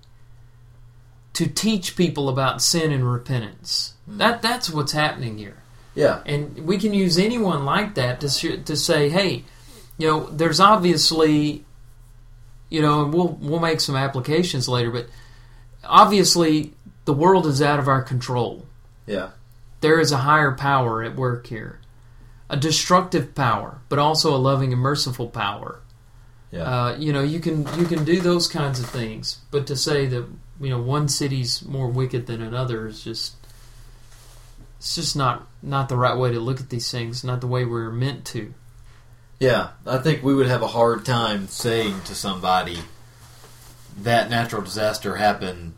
to teach people about sin and repentance. That that's what's happening here. Yeah. And we can use anyone like that to sh- to say, hey, you know, there's obviously, you know, and we'll we'll make some applications later, but obviously the world is out of our control. Yeah. There is a higher power at work here, a destructive power, but also a loving and merciful power. Yeah. Uh, you know, you can you can do those kinds of things, but to say that you know one city's more wicked than another is just it's just not not the right way to look at these things, not the way we're meant to. Yeah, I think we would have a hard time saying to somebody that natural disaster happened,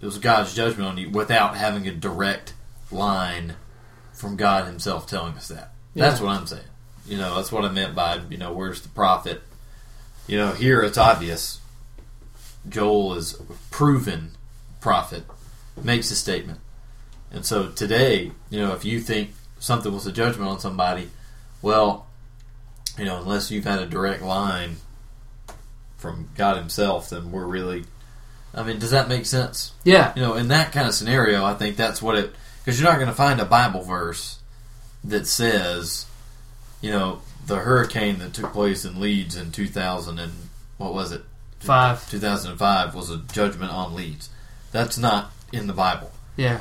it was God's judgment on you, without having a direct line from God Himself telling us that. That's what I'm saying. You know, that's what I meant by, you know, where's the prophet? You know, here it's obvious. Joel is a proven prophet, makes a statement. And so today, you know, if you think something was a judgment on somebody, well, you know, unless you've had a direct line from God Himself, then we're really. I mean, does that make sense? Yeah, You know, in that kind of scenario, I think that's what it. Because you're not going to find a Bible verse that says, you know, the hurricane that took place in Leeds in 2000 and what was it? five. 2005 was a judgment on Leeds. That's not in the Bible. Yeah,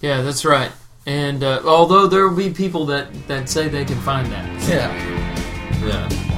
yeah, that's right. And uh, although there will be people that that say they can find that, Yeah. Yeah.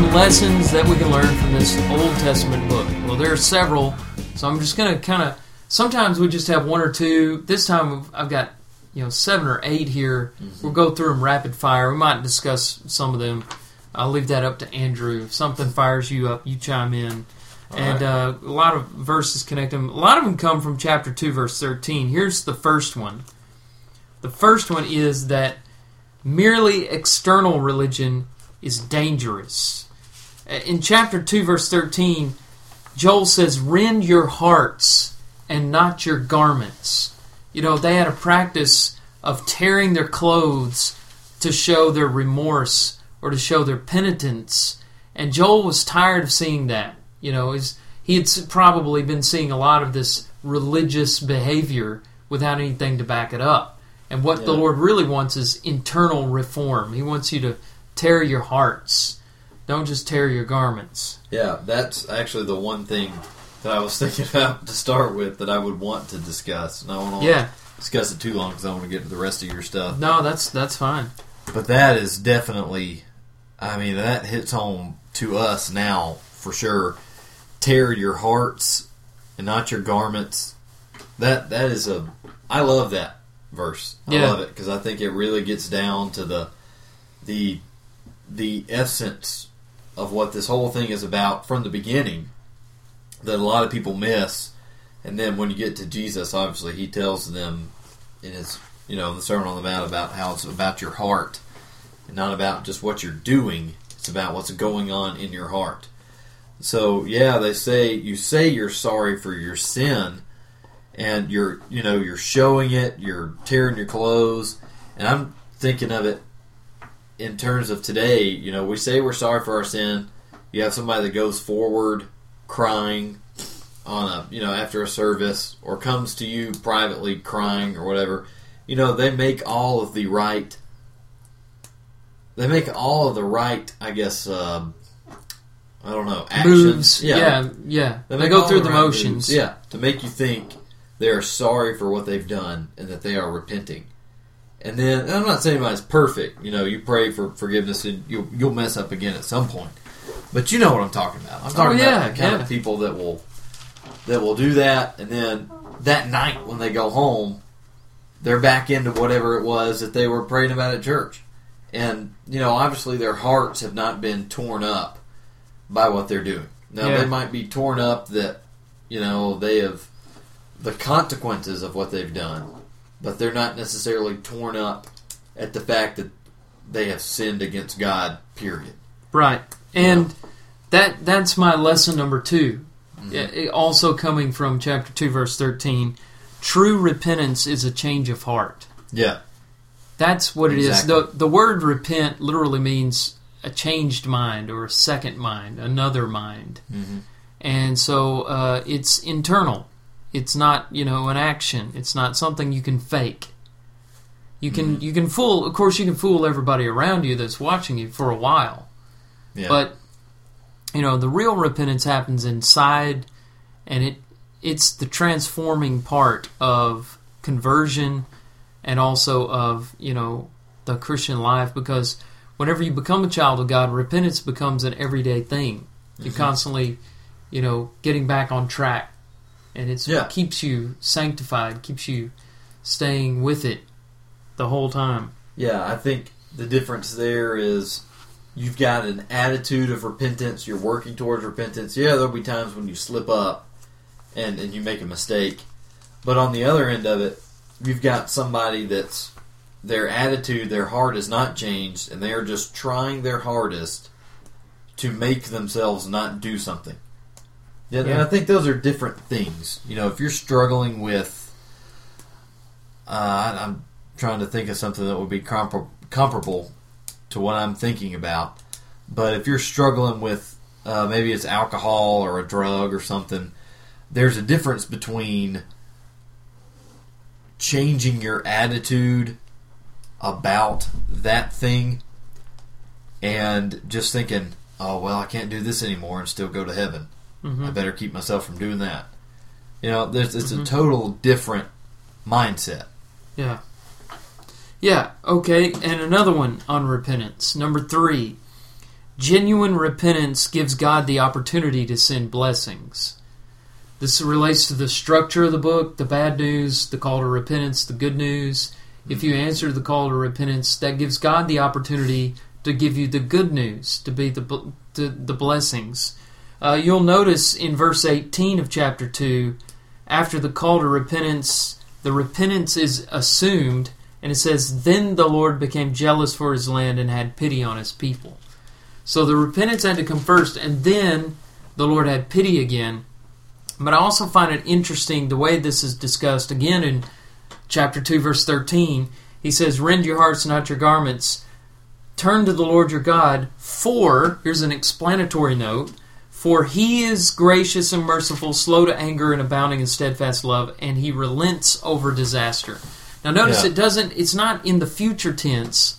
Some lessons that we can learn from this Old Testament book? Well, there are several, so I'm just going to kind of. Sometimes we just have one or two. This time I've got you know seven or eight here. We'll go through them rapid fire. We might discuss some of them. I'll leave that up to Andrew. If something fires you up, you chime in. and uh, a lot of verses connect them. A lot of them come from chapter two, verse thirteen. Here's the first one. The first one is that merely external religion is dangerous. In chapter 2, verse 13, Joel says, Rend your hearts and not your garments. You know, they had a practice of tearing their clothes to show their remorse or to show their penitence. And Joel was tired of seeing that. You know, he had probably been seeing a lot of this religious behavior without anything to back it up. And what the Lord really wants is internal reform. He wants you to tear your hearts. Don't just tear your garments. Yeah, that's actually the one thing that I was thinking about to start with that I would want to discuss. And I don't want to Yeah. discuss it too long because I want to get to the rest of your stuff. No, that's that's fine. But that is definitely, I mean, that hits home to us now for sure. Tear your hearts and not your garments. That that is a. I love that verse. I Yeah. love it because I think it really gets down to the the the essence of what this whole thing is about from the beginning that a lot of people miss. And then when you get to Jesus, obviously, he tells them in his, you know, the Sermon on the Mount about how it's about your heart and not about just what you're doing. It's about what's going on in your heart. So, yeah, they say, you say you're sorry for your sin and you're, you know, you're showing it, you're tearing your clothes. And I'm thinking of it in terms of today, you know, we say we're sorry for our sin. You have somebody that goes forward crying on a, you know, after a service or comes to you privately crying or whatever. You know, they make all of the right they make all of the right, I guess um I don't know, actions. Moves. Yeah, yeah. They, make go through the the right motions. moves, Yeah, to make you think they are sorry for what they've done and that they are repenting. And then and I'm not saying anybody's perfect. You know, you pray for forgiveness and you'll you'll mess up again at some point. But you know what I'm talking about. I'm oh, talking Oh, yeah, about the kind yeah. of people that will that will do that, and then that night when they go home, they're back into whatever it was that they were praying about at church. And you know, obviously, their hearts have not been torn up by what they're doing. Now Yeah. they might be torn up that you know they have the consequences of what they've done, but they're not necessarily torn up at the fact that they have sinned against God. Period. Right. And that that's my lesson number 2 Mm-hmm. It- also coming from chapter 2 verse 13. True repentance is a change of heart. Yeah. That's what it is. The the word repent literally means a changed mind or a second mind, another mind. Mm-hmm. And so uh, it's internal. It's not, you know, an action. It's not something you can fake. You can Mm-hmm. you can fool. Of course, you can fool everybody around you that's watching you for a while. Yeah. But you know, the real repentance happens inside, and it it's the transforming part of conversion, and also of you know the Christian life. Because whenever you become a child of God, repentance becomes an everyday thing. You're Mhm. constantly, you know, getting back on track, and it's Yeah. what keeps you sanctified, keeps you staying with it the whole time. Yeah, I think the difference there is you've got an attitude of repentance, you're working towards repentance. Yeah, there'll be times when you slip up and, and you make a mistake. But on the other end of it, you've got somebody that's their attitude, their heart is not changed, and they are just trying their hardest to make themselves not do something. Yeah, and I think those are different things. You know, if you're struggling with, uh, I'm trying to think of something that would be compar- comparable to what I'm thinking about. But if you're struggling with uh, maybe it's alcohol or a drug or something, there's a difference between changing your attitude about that thing and just thinking, oh, well, I can't do this anymore and still go to heaven. Hmm I better keep myself from doing that. You know, there's, it's Mhm. a total different mindset. Yeah. Yeah, okay. And another one on repentance. Number three genuine repentance gives God the opportunity to send blessings. This relates to the structure of the book the bad news, the call to repentance, the good news. If you answer the call to repentance, that gives God the opportunity to give you the good news, to be the, to, the blessings. Uh, you'll notice in verse 18 of chapter 2, after the call to repentance, the repentance is assumed, and it says, Then the Lord became jealous for his land and had pity on his people. So the repentance had to come first, and then the Lord had pity again. But I also find it interesting the way this is discussed again in chapter 2, verse 13. He says, Rend your hearts, not your garments. Turn to the Lord your God, for, here's an explanatory note, For he is gracious and merciful, slow to anger and abounding in steadfast love, and he relents over disaster. Now notice Yeah. it doesn't it's not in the future tense.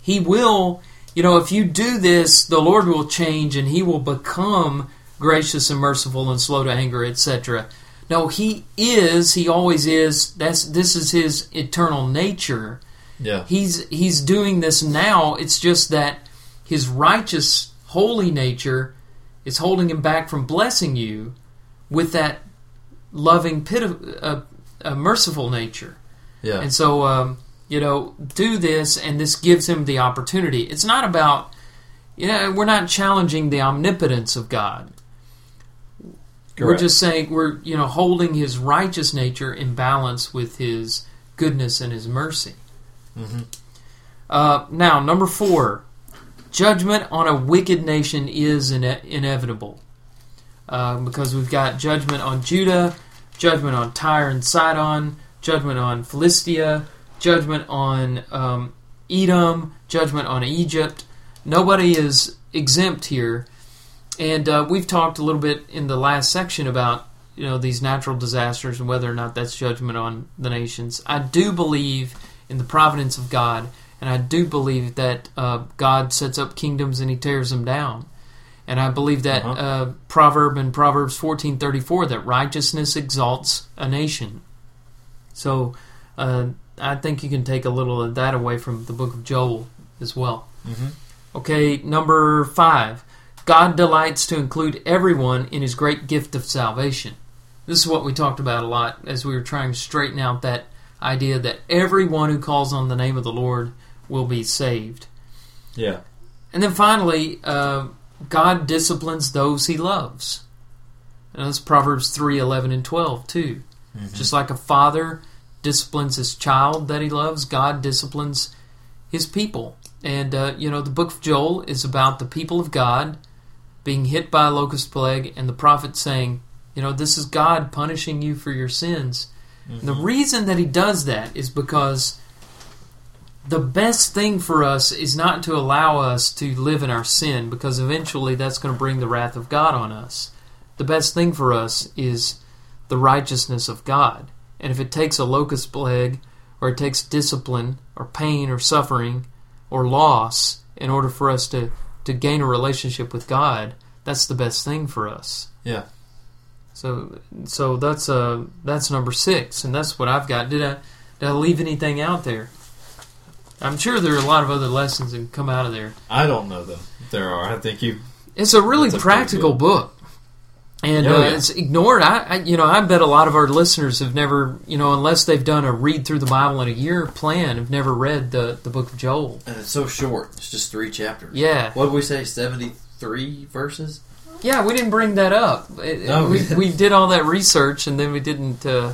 He will, you know, if you do this, the Lord will change and he will become gracious and merciful and slow to anger, etc. No, he is, he always is. That's this is his eternal nature. Yeah. He's he's doing this now. It's just that his righteous, holy nature is holding him back from blessing you with that loving, pitif- uh, uh, merciful nature. Yeah. And so, um, you know, do this, and this gives him the opportunity. It's not about, you know, we're not challenging the omnipotence of God. Correct. We're just saying we're, you know, holding his righteous nature in balance with his goodness and his mercy. Mm-hmm. Uh, now, number four, judgment on a wicked nation is ine- inevitable. Uh, because we've got judgment on Judah, judgment on Tyre and Sidon, judgment on Philistia, judgment on um, Edom, judgment on Egypt. Nobody is exempt here. And uh, we've talked a little bit in the last section about you know these natural disasters and whether or not that's judgment on the nations. I do believe in the providence of God, and I do believe that uh, God sets up kingdoms and He tears them down. And I believe that Uh-huh. uh, proverb in Proverbs fourteen thirty four that righteousness exalts a nation. So uh, I think you can take a little of that away from the book of Joel as well. Mhm. Okay, number five. God delights to include everyone in his great gift of salvation. This is what we talked about a lot as we were trying to straighten out that idea that everyone who calls on the name of the Lord will be saved. Yeah. And then finally, uh, God disciplines those he loves. And that's Proverbs 3 11 and 12, too. Just like a father disciplines his child that he loves, God disciplines his people. And, uh, you know, the book of Joel is about the people of God being hit by a locust plague and the prophet saying, you know, this is God punishing you for your sins. And the reason that he does that is because the best thing for us is not to allow us to live in our sin because eventually that's going to bring the wrath of God on us. The best thing for us is the righteousness of God. And if it takes a locust plague or it takes discipline or pain or suffering or loss in order for us to, to gain a relationship with God, that's the best thing for us. Yeah. So so that's uh that's number six, and that's what I've got. Did I did I leave anything out there? I'm sure there are a lot of other lessons that come out of there. I don't know though. There are. I think you. It's a really That's a pretty practical book, and Oh, uh, yeah. it's ignored. I, I you know I bet a lot of our listeners have never you know unless they've done a read through the Bible in a year plan have never read the the book of Joel. And it's so short. It's just three chapters. Yeah, What did we say? Seventy-three verses. Yeah, we didn't bring that up. It- No, we, we- we did all that research and then we didn't. Uh,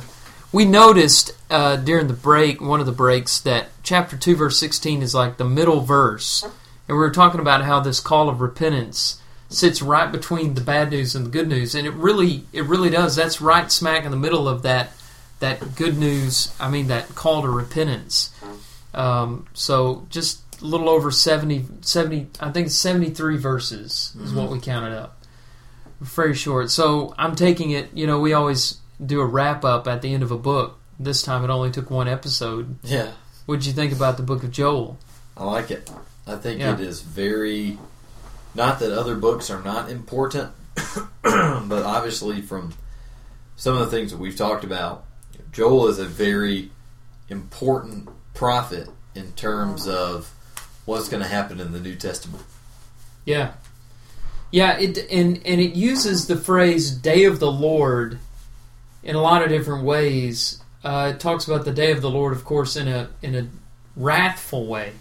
we noticed uh, during the break, one of the breaks, that chapter 2, verse 16 is like the middle verse. And we were talking about how this call of repentance sits right between the bad news and the good news. And it really, it really does. That's right smack in the middle of that, that good news, I mean, that call to repentance. Um, so just a little over 70, 70 I think 73 verses is what we counted up very short. So I'm taking it. You know, we always do a wrap up at the end of a book. This time it only took one episode. Yeah. What'd you think about the Book of Joel? I like it. I think Yeah. it is very. Not that other books are not important, but obviously from some of the things that we've talked about, Joel is a very important prophet in terms of what's going to happen in the New Testament. Yeah, yeah. It and and it uses the phrase "Day of the Lord" in a lot of different ways. Uh, it talks about the day of the Lord, of course, in a in a wrathful way.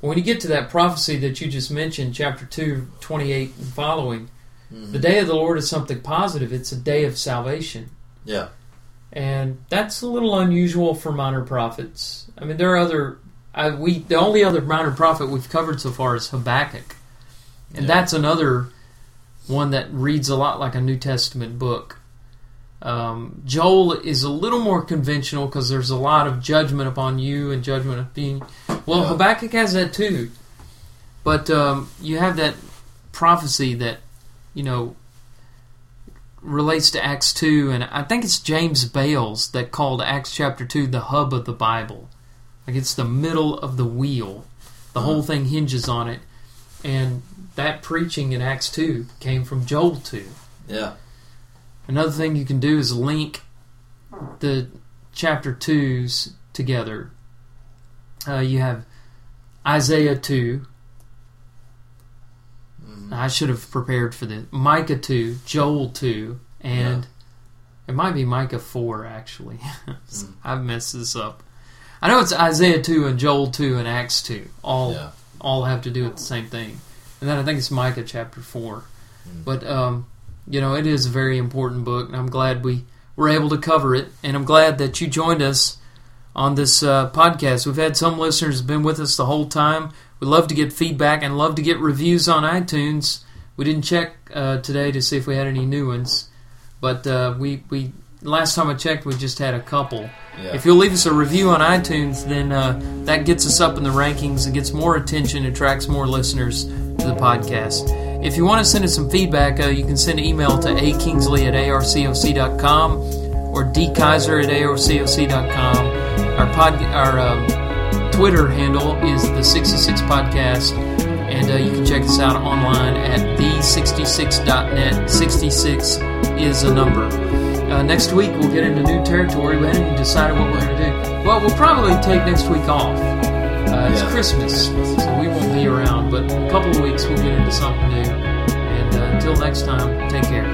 But when you get to that prophecy that you just mentioned, chapter 2, 28 and following, the day of the Lord is something positive. It's a day of salvation. Yeah. and that's a little unusual for minor prophets. I mean, there are other. I, we the only other minor prophet we've covered so far is Habakkuk, and Yeah. that's another one that reads a lot like a New Testament book. Um, Joel is a little more conventional because there's a lot of judgment upon you and judgment of being. Well. Habakkuk has that too, but um, you have that prophecy that you know relates to Acts 2, and I think it's James Bales that called Acts chapter 2 the hub of the Bible. Like it's the middle of the wheel. The whole thing hinges on it. And that preaching in Acts 2 came from Joel 2. Yeah. Another thing you can do is link the chapter 2s together. Uh, you have Isaiah 2. Mhm. I should have prepared for this. Micah 2, Joel 2, and it might be Micah 4, actually. Mm. I've messed this up. I know it's Isaiah 2 and Joel 2 and Acts 2. All Yeah. all have to do with the same thing. And then I think it's Micah chapter 4. Mm. But, um, you know, it is a very important book, and I'm glad we were able to cover it. And I'm glad that you joined us on this uh, podcast. We've had some listeners been with us the whole time. We love to get feedback and love to get reviews on iTunes. We didn't check uh, today to see if we had any new ones, but uh, we we last time I checked, we just had a couple. Yeah. If you'll leave us a review on iTunes, then uh, that gets us up in the rankings and gets more attention, attracts more listeners to the podcast. If you want to send us some feedback, uh, you can send an email to akingsley at arcoc.com or dkaiser at arcoc.com. Our, pod, our um, Twitter handle is the 66 Podcast, and uh, you can check us out online at the66.net. 66 is a number. Uh, next week we'll get into new territory. We haven't decided what we're going to do. Well, we'll probably take next week off. Uh, it's. Christmas, so we won't be around, but in a couple of weeks we'll get into something new. And uh, until next time, take care.